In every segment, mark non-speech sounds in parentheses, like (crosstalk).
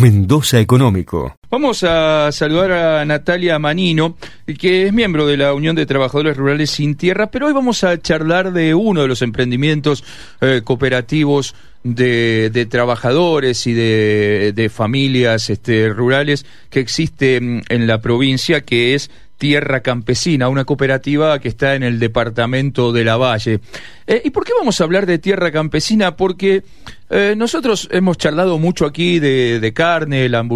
Mendoza Económico. Vamos a saludar a Natalia Manino, que es miembro de la Unión de Trabajadores Rurales Sin Tierra, pero hoy vamos a charlar de uno de los emprendimientos eh, cooperativos de, trabajadores y de, familias este, rurales que existe en la provincia, que es Tierra Campesina, una cooperativa que está en el departamento de la Valle. Eh, ¿Y por qué vamos a hablar de Tierra Campesina? Porque eh, nosotros hemos charlado mucho aquí de, carne, la,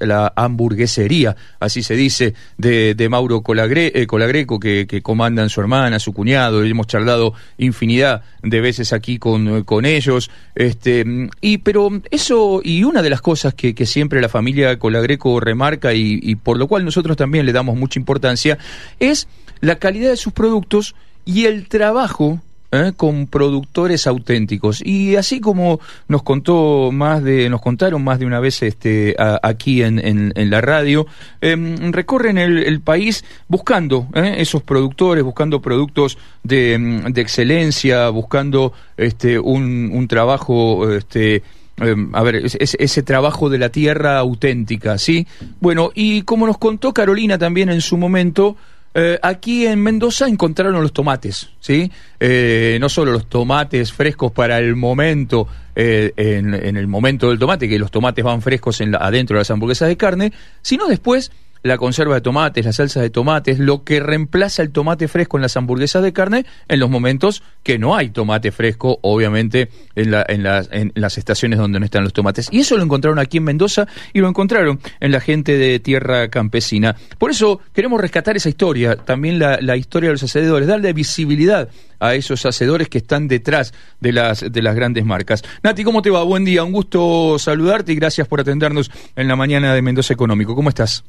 la, hamburguesería, así se dice, de, Mauro eh, Colagreco, que, que comandan su hermana, su cuñado, hemos charlado infinidad de veces aquí con, con ellos. Este, y, pero eso, y una de las cosas que, siempre la familia Colagreco remarca y por lo cual nosotros también le damos mucha importancia, es la calidad de sus productos y el trabajo ¿eh? con productores auténticos y así como nos contó más de nos contaron más de una vez este aquí en, en, la radio em, recorren el, país buscando ¿eh? esos productores buscando productos de, em, de excelencia buscando este un, un trabajo este em, a ver, ese trabajo de la tierra auténtica, ¿sí? Bueno, y como nos contó Carolina también en su momento, eh, aquí en Mendoza encontraron los tomates, ¿sí? Eh, no solo los tomates frescos para el momento, eh, en, el momento del tomate, que los tomates van frescos en adentro de las hamburguesas de carne, sino después la conserva de tomates, la salsa de tomates, lo que reemplaza el tomate fresco en las hamburguesas de carne en los momentos que no hay tomate fresco, obviamente, en, en, en las estaciones donde no están los tomates. Y eso lo encontraron aquí en Mendoza y lo encontraron en la gente de tierra campesina. Por eso queremos rescatar esa historia, también la, la historia de los hacedores, darle visibilidad a esos hacedores que están detrás de las, de las grandes marcas. Nati, ¿cómo te va? Buen día, un gusto saludarte y gracias por atendernos en la mañana de Mendoza Económico. ¿Cómo estás?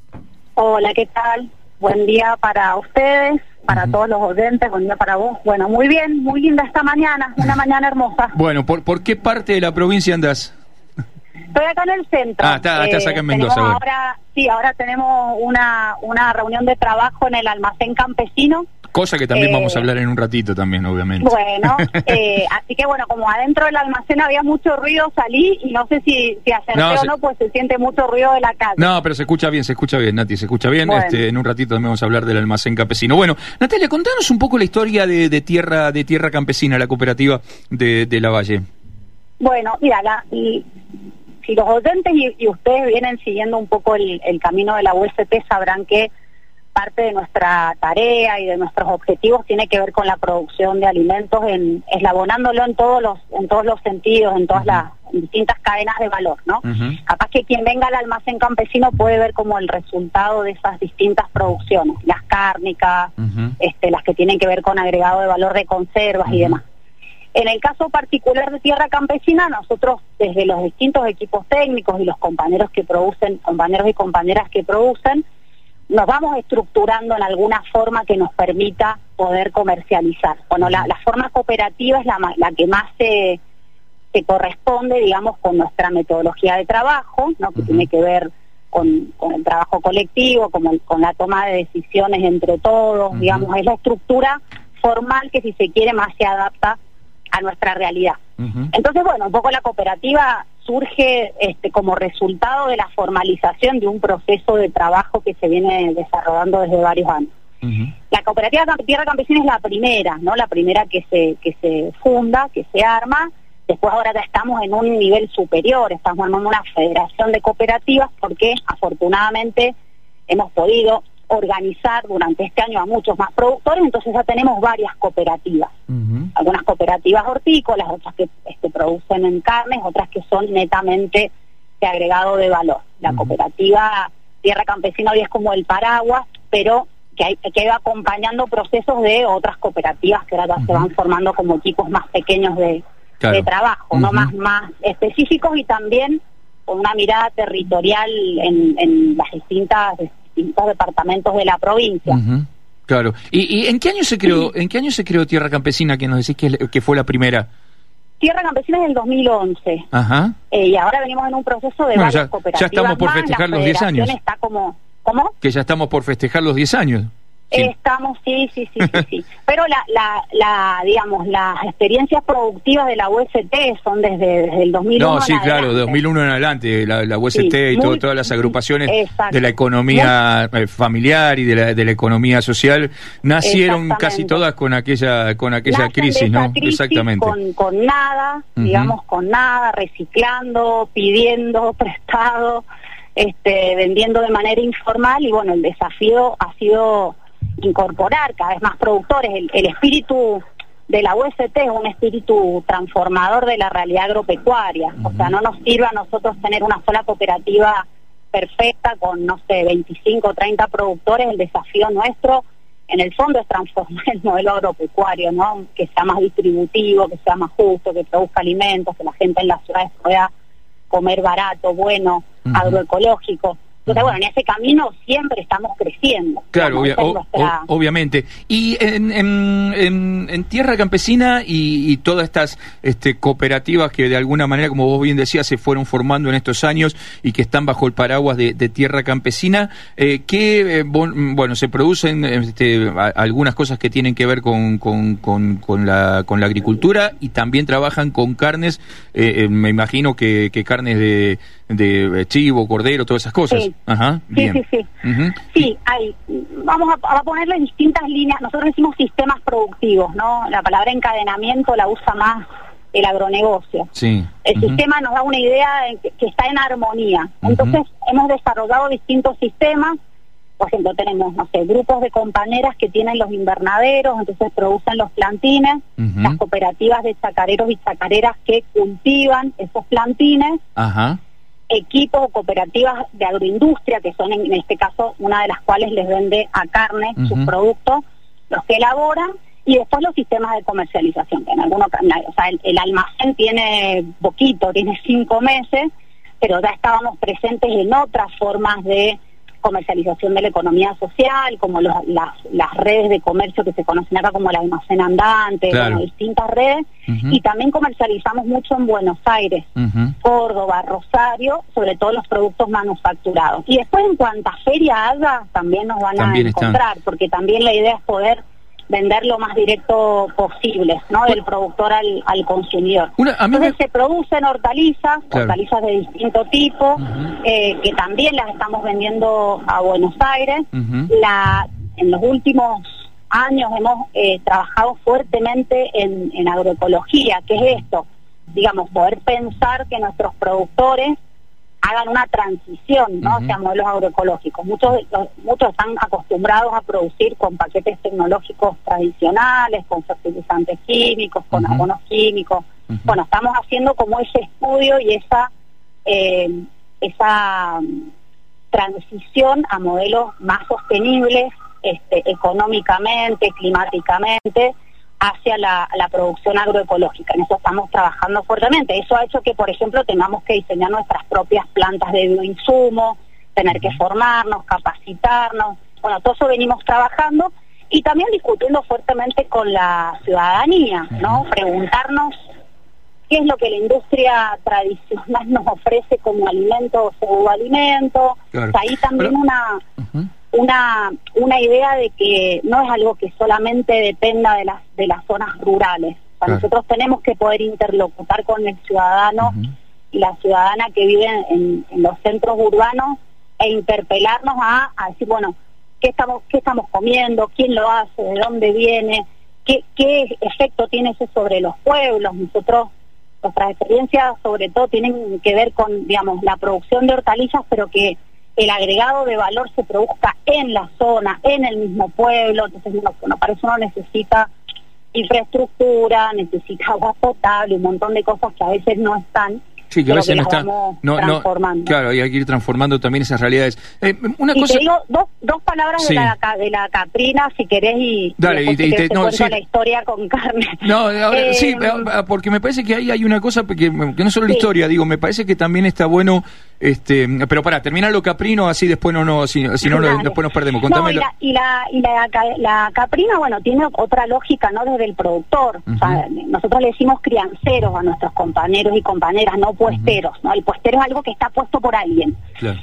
Hola, ¿qué tal? Buen día para ustedes, para todos los oyentes, buen día para vos. Bueno, muy bien, muy linda esta mañana, una mañana hermosa. Bueno, ¿por, por qué parte de la provincia andas? Estoy acá en el centro. Ah, está, estás acá en eh, Mendoza. Ahora, sí, ahora tenemos una, una reunión de trabajo en el almacén campesino Cosa que también vamos a eh, hablar en un ratito también, obviamente. Bueno, (laughs) eh, así que bueno, como adentro del almacén había mucho ruido, salí y no sé si, si acerté o no, pues se siente mucho ruido de la calle. No, pero se escucha bien, se escucha bien, Nati, se escucha bien. Este, en un ratito también vamos a hablar del almacén campesino. Bueno, Natalia, contanos un poco la historia de, tierra de tierra campesina, la cooperativa de, de La Valle. Bueno, mira, la, y, si los oyentes y, ustedes vienen siguiendo un poco el, el camino de la USP, sabrán que parte de nuestra tarea y de nuestros objetivos tiene que ver con la producción de alimentos, en, eslabonándolo en todos los en todos los sentidos, en todas las distintas cadenas de valor, ¿no? Capaz que quien venga al almacén campesino puede ver como el resultado de esas distintas producciones, las cárnicas, este, las que tienen que ver con agregado de valor de conservas y demás. En el caso particular de tierra campesina, nosotros desde los distintos equipos técnicos y los compañeros que producen, compañeros y compañeras que producen, nos vamos estructurando en alguna forma que nos permita poder comercializar. Bueno, la, forma cooperativa es la, la que más se, se, corresponde, digamos, con nuestra metodología de trabajo, ¿no? que tiene que ver con, con, el trabajo colectivo, con, con la toma de decisiones entre todos, digamos, es la estructura formal que si se quiere más se adapta a nuestra realidad. Entonces, bueno, un poco la cooperativa surge este, como resultado de la formalización de un proceso de trabajo que se viene desarrollando desde varios años. La cooperativa Tierra Campesina es la primera, ¿no? La primera que se, que se funda, que se arma. Después ahora ya estamos en un nivel superior, estamos armando una federación de cooperativas porque afortunadamente hemos podido organizar durante este año a muchos más productores, entonces ya tenemos varias cooperativas. Algunas cooperativas hortícolas, otras que este, producen en carnes, otras que son netamente de agregado de valor. La cooperativa Tierra Campesina hoy es como el paraguas, pero que, hay, que va acompañando procesos de otras cooperativas que ahora se van formando como equipos más pequeños de, trabajo, no más, más específicos y también con una mirada territorial en, en las distintas distintos departamentos de la provincia. Claro. ¿Y, en qué año se creó en qué año se creó Tierra Campesina que nos decís que, que fue la primera? Tierra Campesina es del 2011. Ajá. Eh, y ahora venimos en un proceso de varias ya, cooperativas. Ya estamos por festejar los 10 años. Está como, ¿Cómo? Que ya estamos por festejar los 10 años. Estamos, sí, sí, sí, sí, sí. (laughs) Pero la, la, la, digamos, las experiencias productivas de la UST son desde, desde el 2001 No, sí, claro, de 2001 en adelante, la, la UST y todas las agrupaciones de la economía eh, familiar y de la, de la economía social nacieron casi todas con aquella con aquella crisis, ¿no? Exactamente. Con, con nada, digamos, con nada, reciclando, pidiendo, (laughs) prestado, este, vendiendo de manera informal y bueno, el desafío ha sido incorporar cada vez más productores. El, espíritu de la UST es un espíritu transformador de la realidad agropecuaria. O sea, no nos sirve a nosotros tener una sola cooperativa perfecta con, no sé, 25 o 30 productores. El desafío nuestro, en el fondo, es transformar el modelo agropecuario, ¿no? Que sea más distributivo, que sea más justo, que produzca alimentos, que la gente en las ciudades pueda comer barato, bueno, agroecológico. Entonces, bueno, en ese camino siempre estamos creciendo. Claro, obviamente. Y en, en, tierra campesina y, todas estas este, cooperativas que de alguna manera, como vos bien decías, se fueron formando en estos años y que están bajo el paraguas de, tierra campesina, eh, que, eh, bueno, se producen este, algunas cosas que tienen que ver con, con, con, la, con la agricultura y también trabajan con carnes, eh, me imagino que, que carnes de de chivo, cordero, todas esas cosas. Sí, Ajá, sí, sí, sí. Sí, hay, vamos a, ponerle distintas líneas. Nosotros decimos sistemas productivos, ¿no? La palabra encadenamiento la usa más el agronegocio. Sí. El sistema nos da una idea de que, está en armonía. Entonces, hemos desarrollado distintos sistemas. Por ejemplo, tenemos, no sé, grupos de compañeras que tienen los invernaderos, entonces producen los plantines, las cooperativas de chacareros y chacareras que cultivan esos plantines. Ajá equipos o cooperativas de agroindustria, que son en, este caso una de las cuales les vende a carne sus productos, los que elaboran, y después los sistemas de comercialización, que en algunos o sea, el, almacén tiene poquito, tiene cinco meses, pero ya estábamos presentes en otras formas de comercialización de la economía social, como las, las redes de comercio que se conocen acá como el almacén andante, distintas redes, y también comercializamos mucho en Buenos Aires, Córdoba, Rosario, sobre todo los productos manufacturados. Y después en cuanta feria haya, también nos van a encontrar, porque también la idea es poder vender lo más directo posible, ¿no? Del productor al, al consumidor. Entonces se producen hortalizas, hortalizas de distinto tipo, eh, que también las estamos vendiendo a Buenos Aires. la, en los últimos años hemos eh, trabajado fuertemente en, en agroecología, que es esto, digamos, poder pensar que nuestros productores hagan una transición ¿no? hacia modelos agroecológicos. Muchos, muchos están acostumbrados a producir con paquetes tecnológicos tradicionales, con fertilizantes químicos, con abonos químicos. Bueno, estamos haciendo como ese estudio y esa, eh, esa mm, transición a modelos más sostenibles este, económicamente, climáticamente, hacia la, producción agroecológica. En eso estamos trabajando fuertemente. Eso ha hecho que, por ejemplo, tengamos que diseñar nuestras propias plantas de bioinsumo, tener que formarnos, capacitarnos. Bueno, todo eso venimos trabajando y también discutiendo fuertemente con la ciudadanía, ¿no? Preguntarnos qué es lo que la industria tradicional nos ofrece como alimento o pseudoalimento. ahí también una una, una idea de que no es algo que solamente dependa de las, de las zonas rurales. Nosotros tenemos que poder interlocutar con el ciudadano y la ciudadana que vive en, los centros urbanos e interpelarnos a, decir, bueno, ¿qué estamos, ¿qué estamos comiendo? ¿Quién lo hace? ¿De dónde viene? ¿Qué, qué efecto tiene eso sobre los pueblos? Nosotros, nuestras experiencias sobre todo tienen que ver con, digamos, la producción de hortalizas, pero que el agregado de valor se produzca en la zona, en el mismo pueblo, entonces bueno, para eso uno necesita infraestructura, necesita agua potable, un montón de cosas que a veces no están Sí, que a veces no está. No, claro, y hay que ir transformando también esas realidades. Eh, una y cosa... te digo dos, dos palabras de, la, de la caprina, si querés, y, Dale, y, te, te, no, la historia con carne. No, ahora, sí, eh, porque me parece que ahí hay una cosa, que, que no solo la historia, digo, me parece que también está bueno. este Pero para, terminar lo caprino, así después no, no si, no, después nos perdemos. Contame y, la, y, la, y la, caprina, bueno, tiene otra lógica, ¿no? Desde el productor. o sea, nosotros le decimos crianceros a nuestros compañeros y compañeras, no puesteros, ¿no? El puestero es algo que está puesto por alguien.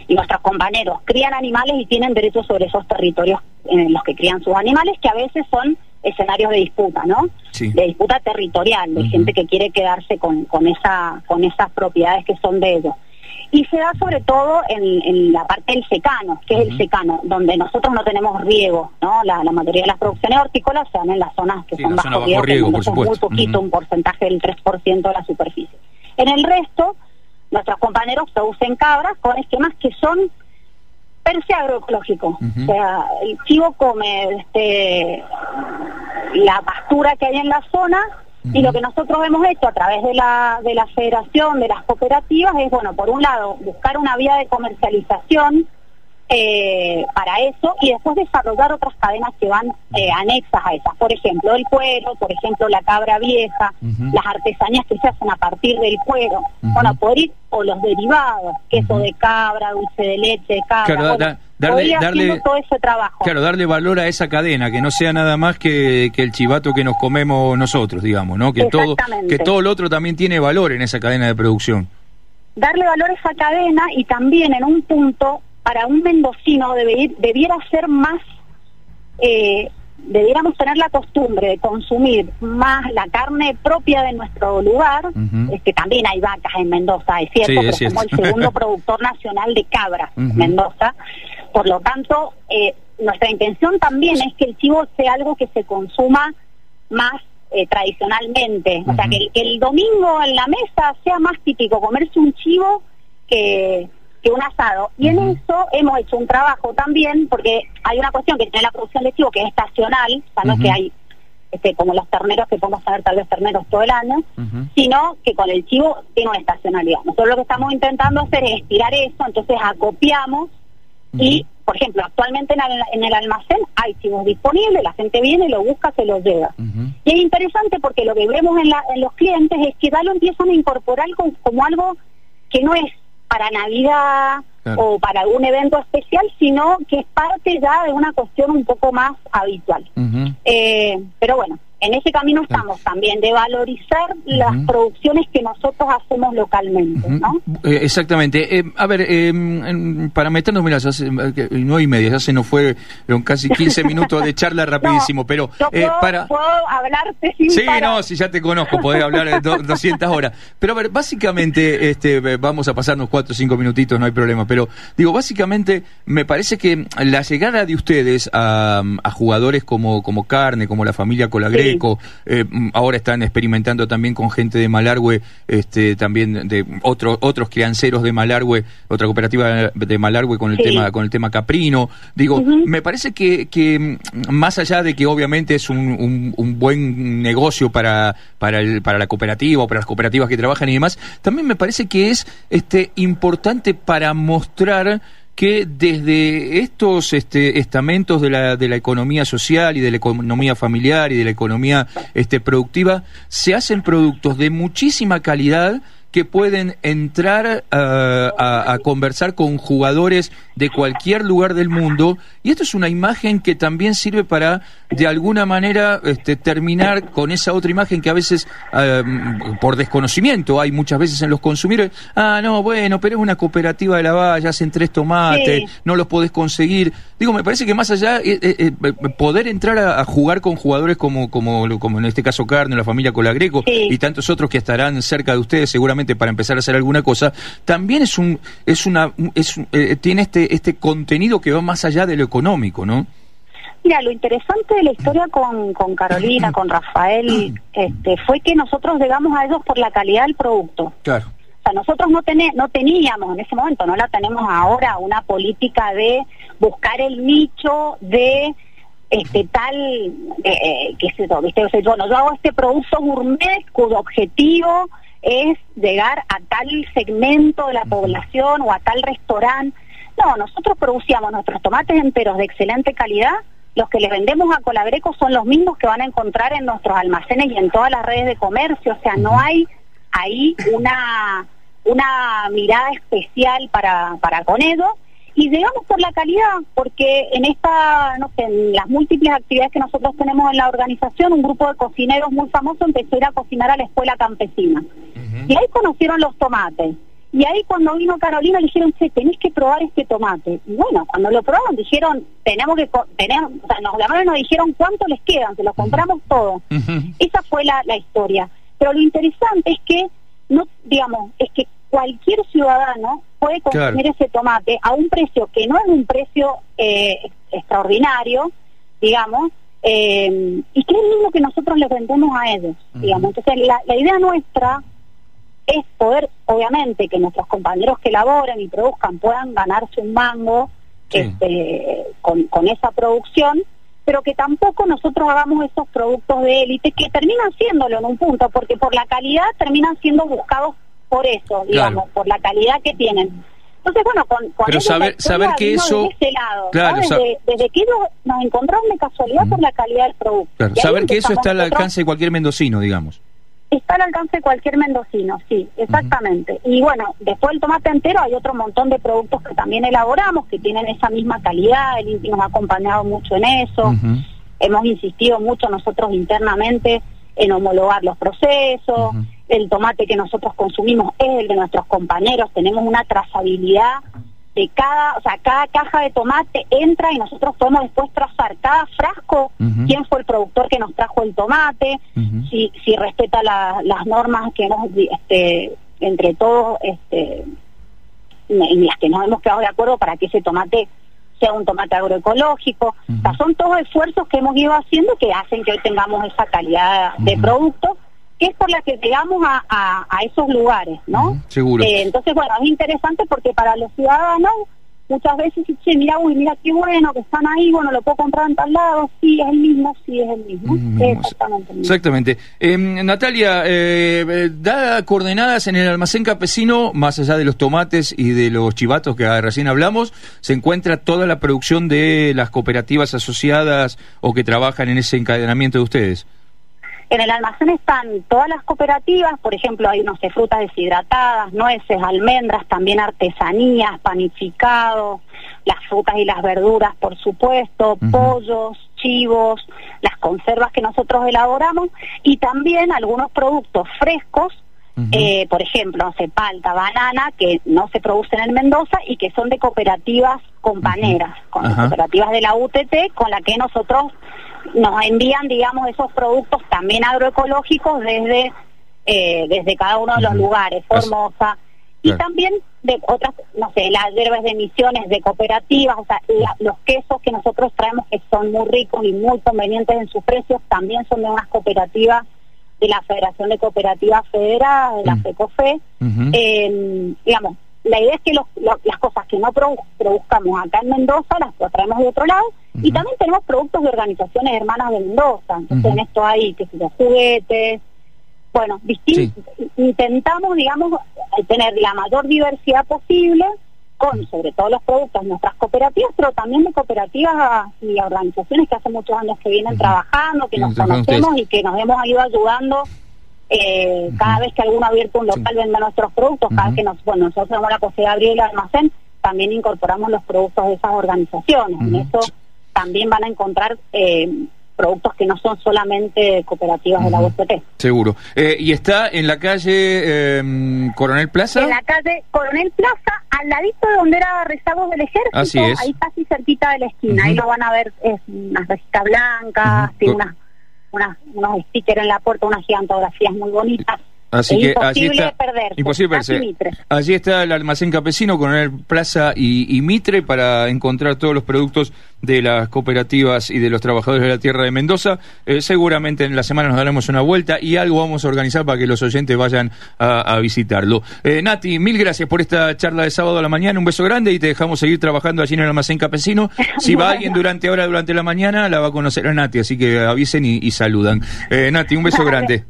Y nuestros compañeros crían animales y tienen derechos sobre esos territorios en los que crían sus animales, que a veces son escenarios de disputa, ¿no? De disputa territorial, de gente que quiere quedarse con, con, esa, con esas propiedades que son de ellos. Y se da sobre todo en, la parte del secano, que es el secano, donde nosotros no tenemos riego, ¿no? La, mayoría de las producciones hortícolas se dan en las zonas que son bajo, riego, por supuesto. muy poquito, un porcentaje del 3% de la superficie. En el resto, nuestros compañeros producen cabras con esquemas que son per se agroecológicos. O sea, el chivo come este, la pastura que hay en la zona y lo que nosotros hemos hecho a través de la, de la federación, de las cooperativas, es, bueno, por un lado, buscar una vía de comercialización eh, para eso y después desarrollar otras cadenas que van eh, anexas a esas. Por ejemplo, el cuero, por ejemplo, la cabra vieja, las artesanías que se hacen a partir del cuero. Bueno, poder ir, o los derivados, queso de cabra, dulce de leche cabra darle, darle todo ese trabajo. Claro, darle valor a esa cadena, que no sea nada más que, que el chivato que nos comemos nosotros, digamos, ¿no? Que todo, que todo lo otro también tiene valor en esa cadena de producción. Darle valor a esa cadena y también en un punto, para un mendocino debe debiera ser más eh, debiéramos tener la costumbre de consumir más la carne propia de nuestro lugar, es que también hay vacas en Mendoza, es cierto, pero somos el segundo (laughs) productor nacional de cabras, Mendoza. Por lo tanto, eh, nuestra intención también es que el chivo sea algo que se consuma más eh, tradicionalmente, o sea, que el domingo en la mesa sea más típico comerse un chivo que un asado. Y en eso hemos hecho un trabajo también, porque hay una cuestión que tiene la producción de chivo que es estacional, o sea, no es que hay este, como los terneros que podemos tener tal vez terneros todo el año, sino que con el chivo tiene una estacionalidad. Nosotros lo que estamos intentando hacer es estirar eso, entonces acopiamos y, por ejemplo, actualmente en el, en el, almacén hay chivos disponibles, la gente viene, lo busca, se los lleva. Y es interesante porque lo que vemos en, la, en los clientes es que ya lo empiezan a incorporar como algo que no es para Navidad o para algún evento especial, sino que es parte ya de una cuestión un poco más habitual. eh, pero bueno, en ese camino estamos también, de valorizar las producciones que nosotros hacemos localmente, ¿no? Eh, exactamente. Eh, a ver, eh, para meternos, mira, ya hace nueve y media, ya se nos fue casi 15 (laughs) minutos de charla rapidísimo, pero para... Puedo hablarte sin Sí, no, si ya te conozco, podés hablar 200 horas. Pero a ver, básicamente, este, vamos a pasarnos cuatro o cinco minutitos, no hay problema, pero digo, básicamente, me parece que la llegada de ustedes a, jugadores como, como Carne, como la familia Colagre, eh, mm, ahora están experimentando también con gente de Malargüe, este, también de otros otros crianceros de Malargüe, otra cooperativa de Malargüe con el tema con el tema caprino. Digo, me parece que, que mm, más allá de que obviamente es un, un, buen negocio para para, el, para la cooperativa o para las cooperativas que trabajan y demás, también me parece que es este importante para mostrar que desde estos este, estamentos de la, de la economía social y de la economía familiar y de la economía este, productiva se hacen productos de muchísima calidad que pueden entrar uh, a, a, conversar con jugadores de cualquier lugar del mundo y esto es una imagen que también sirve para de alguna manera este, terminar con esa otra imagen que a veces uh, por desconocimiento hay muchas veces en los consumidores ah no bueno pero es una cooperativa de la valla hacen tres tomates sí. no los podés conseguir digo me parece que más allá eh, eh, eh poder entrar a, a, jugar con jugadores como como como en este caso Carne la familia Colagreco sí. y tantos otros que estarán cerca de ustedes seguramente para empezar a hacer alguna cosa, también es un, es una, es, eh, tiene este, este contenido que va más allá de lo económico, ¿no? Mira, lo interesante de la historia con, con Carolina, con Rafael, (clears throat) este, fue que nosotros llegamos a ellos por la calidad del producto. Claro. O sea, nosotros no, tené, no teníamos en ese momento, no la tenemos ahora, una política de buscar el nicho de este tal, eh, qué sé yo, ¿viste? O sea, yo, no, yo hago este producto gourmet cuyo objetivo es llegar a tal segmento de la población o a tal restaurante. No, nosotros producíamos nuestros tomates enteros de excelente calidad. Los que les vendemos a Colabreco son los mismos que van a encontrar en nuestros almacenes y en todas las redes de comercio. O sea, no hay ahí una, una mirada especial para, para con ellos. Y llegamos por la calidad, porque en esta, no sé, en las múltiples actividades que nosotros tenemos en la organización, un grupo de cocineros muy famoso empezó a ir a cocinar a la escuela campesina. Y ahí conocieron los tomates. Y ahí cuando vino Carolina le dijeron, che, tenés que probar este tomate. Y bueno, cuando lo probaron dijeron, tenemos que, tenemos, o sea, nos llamaron y nos dijeron cuánto les quedan, se los compramos todo. Esa fue la, la historia. Pero lo interesante es que, no digamos, es que cualquier ciudadano puede consumir ese tomate a un precio que no es un precio eh, extraordinario, digamos, eh, y que es lo mismo que nosotros les vendemos a ellos, digamos. Entonces, la, la idea nuestra es poder, obviamente, que nuestros compañeros que elaboren y produzcan puedan ganarse un mango este, con, con esa producción, pero que tampoco nosotros hagamos esos productos de élite que terminan siéndolo en un punto, porque por la calidad terminan siendo buscados por eso, digamos, por la calidad que tienen. Entonces, bueno, con, Pero saber, saber que eso... claro, desde, que ellos nos encontraron de casualidad por la calidad del producto. saber que eso está al alcance de cualquier mendocino, digamos. Está al alcance de cualquier mendocino, sí, exactamente. Y bueno, después del tomate entero hay otro montón de productos que también elaboramos, que tienen esa misma calidad, el INTI nos ha acompañado mucho en eso, hemos insistido mucho nosotros internamente en homologar los procesos, el tomate que nosotros consumimos es el de nuestros compañeros, tenemos una trazabilidad de cada, o sea, cada caja de tomate entra y nosotros podemos después trazar cada frasco, quién fue el productor que nos trajo el tomate, si, si respeta las normas que hemos, este, entre todos, este, en las que nos hemos quedado de acuerdo para que ese tomate sea un tomate agroecológico. O sea, son todos esfuerzos que hemos ido haciendo que hacen que hoy tengamos esa calidad de producto que es por la que llegamos a, a, esos lugares, ¿no? seguro. Eh, entonces, bueno, es interesante porque para los ciudadanos muchas veces che, mira, uy, mira qué bueno que están ahí, bueno, lo puedo comprar en tal lado, sí, es el mismo, sí, es el mismo. Exactamente. Exactamente. Em, Natalia, eh, eh, da coordenadas en el almacén campesino, más allá de los tomates y de los chivatos que recién hablamos, se encuentra toda la producción de las cooperativas asociadas o que trabajan en ese encadenamiento de ustedes. En el almacén están todas las cooperativas, por ejemplo, hay, no sé, frutas deshidratadas, nueces, almendras, también artesanías, panificados, las frutas y las verduras, por supuesto, pollos, chivos, las conservas que nosotros elaboramos y también algunos productos frescos eh, por ejemplo, no sé, palta, banana, que no se producen en Mendoza y que son de cooperativas compañeras, con cooperativas de la UTT, con la que nosotros nos envían, digamos, esos productos también agroecológicos desde, eh, desde cada uno de los lugares, Formosa. Y también de otras, no sé, las hierbas de emisiones de cooperativas, o sea, los quesos que nosotros traemos que son muy ricos y muy convenientes en sus precios, también son de unas cooperativas de la Federación de Cooperativas Federadas, de la FECOFE. eh, digamos, la idea es que las cosas que no produzcamos acá en Mendoza las traemos de otro lado. Y también tenemos productos de organizaciones hermanas de Mendoza. Entonces en esto hay, que sé juguetes, bueno, intentamos, digamos, tener la mayor diversidad posible con sobre todo los productos de nuestras cooperativas, pero también de cooperativas y organizaciones que hace muchos años que vienen trabajando, que nos conocemos y que nos hemos ido ayudando eh, cada vez que alguno abierto un local vende nuestros productos, cada vez que nos, bueno, nosotros tenemos la posibilidad de abrir el almacén, también incorporamos los productos de esas organizaciones. En eso también van a encontrar eh, productos que no son solamente cooperativas de la UCT. Seguro. Eh, ¿Y está en la calle em, Coronel Plaza? En la calle Coronel Plaza, al ladito de donde era Rezagos del Ejército, Así es. ahí casi cerquita de la esquina. Ahí lo van a ver, es unas resitas blancas, tiene unas, unos stickers en la puerta, unas gigantografías muy bonitas. Así que allí está, imposible Allí está el almacén campesino con el Plaza y, Mitre para encontrar todos los productos de las cooperativas y de los trabajadores de la tierra de Mendoza. Eh, seguramente en la semana nos daremos una vuelta y algo vamos a organizar para que los oyentes vayan a, visitarlo. Eh, Nati, mil gracias por esta charla de sábado a la mañana. Un beso grande y te dejamos seguir trabajando allí en el almacén campesino. (laughs) Si va alguien durante ahora, durante la mañana, la va a conocer a Nati, así que avisen y, saludan. Eh, Nati, un beso grande.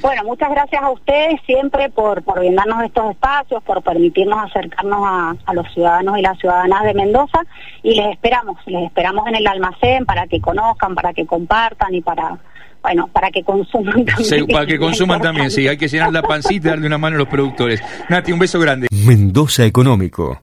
Bueno, muchas gracias a ustedes siempre por, por brindarnos estos espacios, por permitirnos acercarnos a, a, los ciudadanos y las ciudadanas de Mendoza y les esperamos, les esperamos en el almacén para que conozcan, para que compartan y para, bueno, para que consuman también. para que (laughs) consuman también, sí, hay que llenar la pancita y darle una mano a los productores. Nati, un beso grande. Mendoza Económico.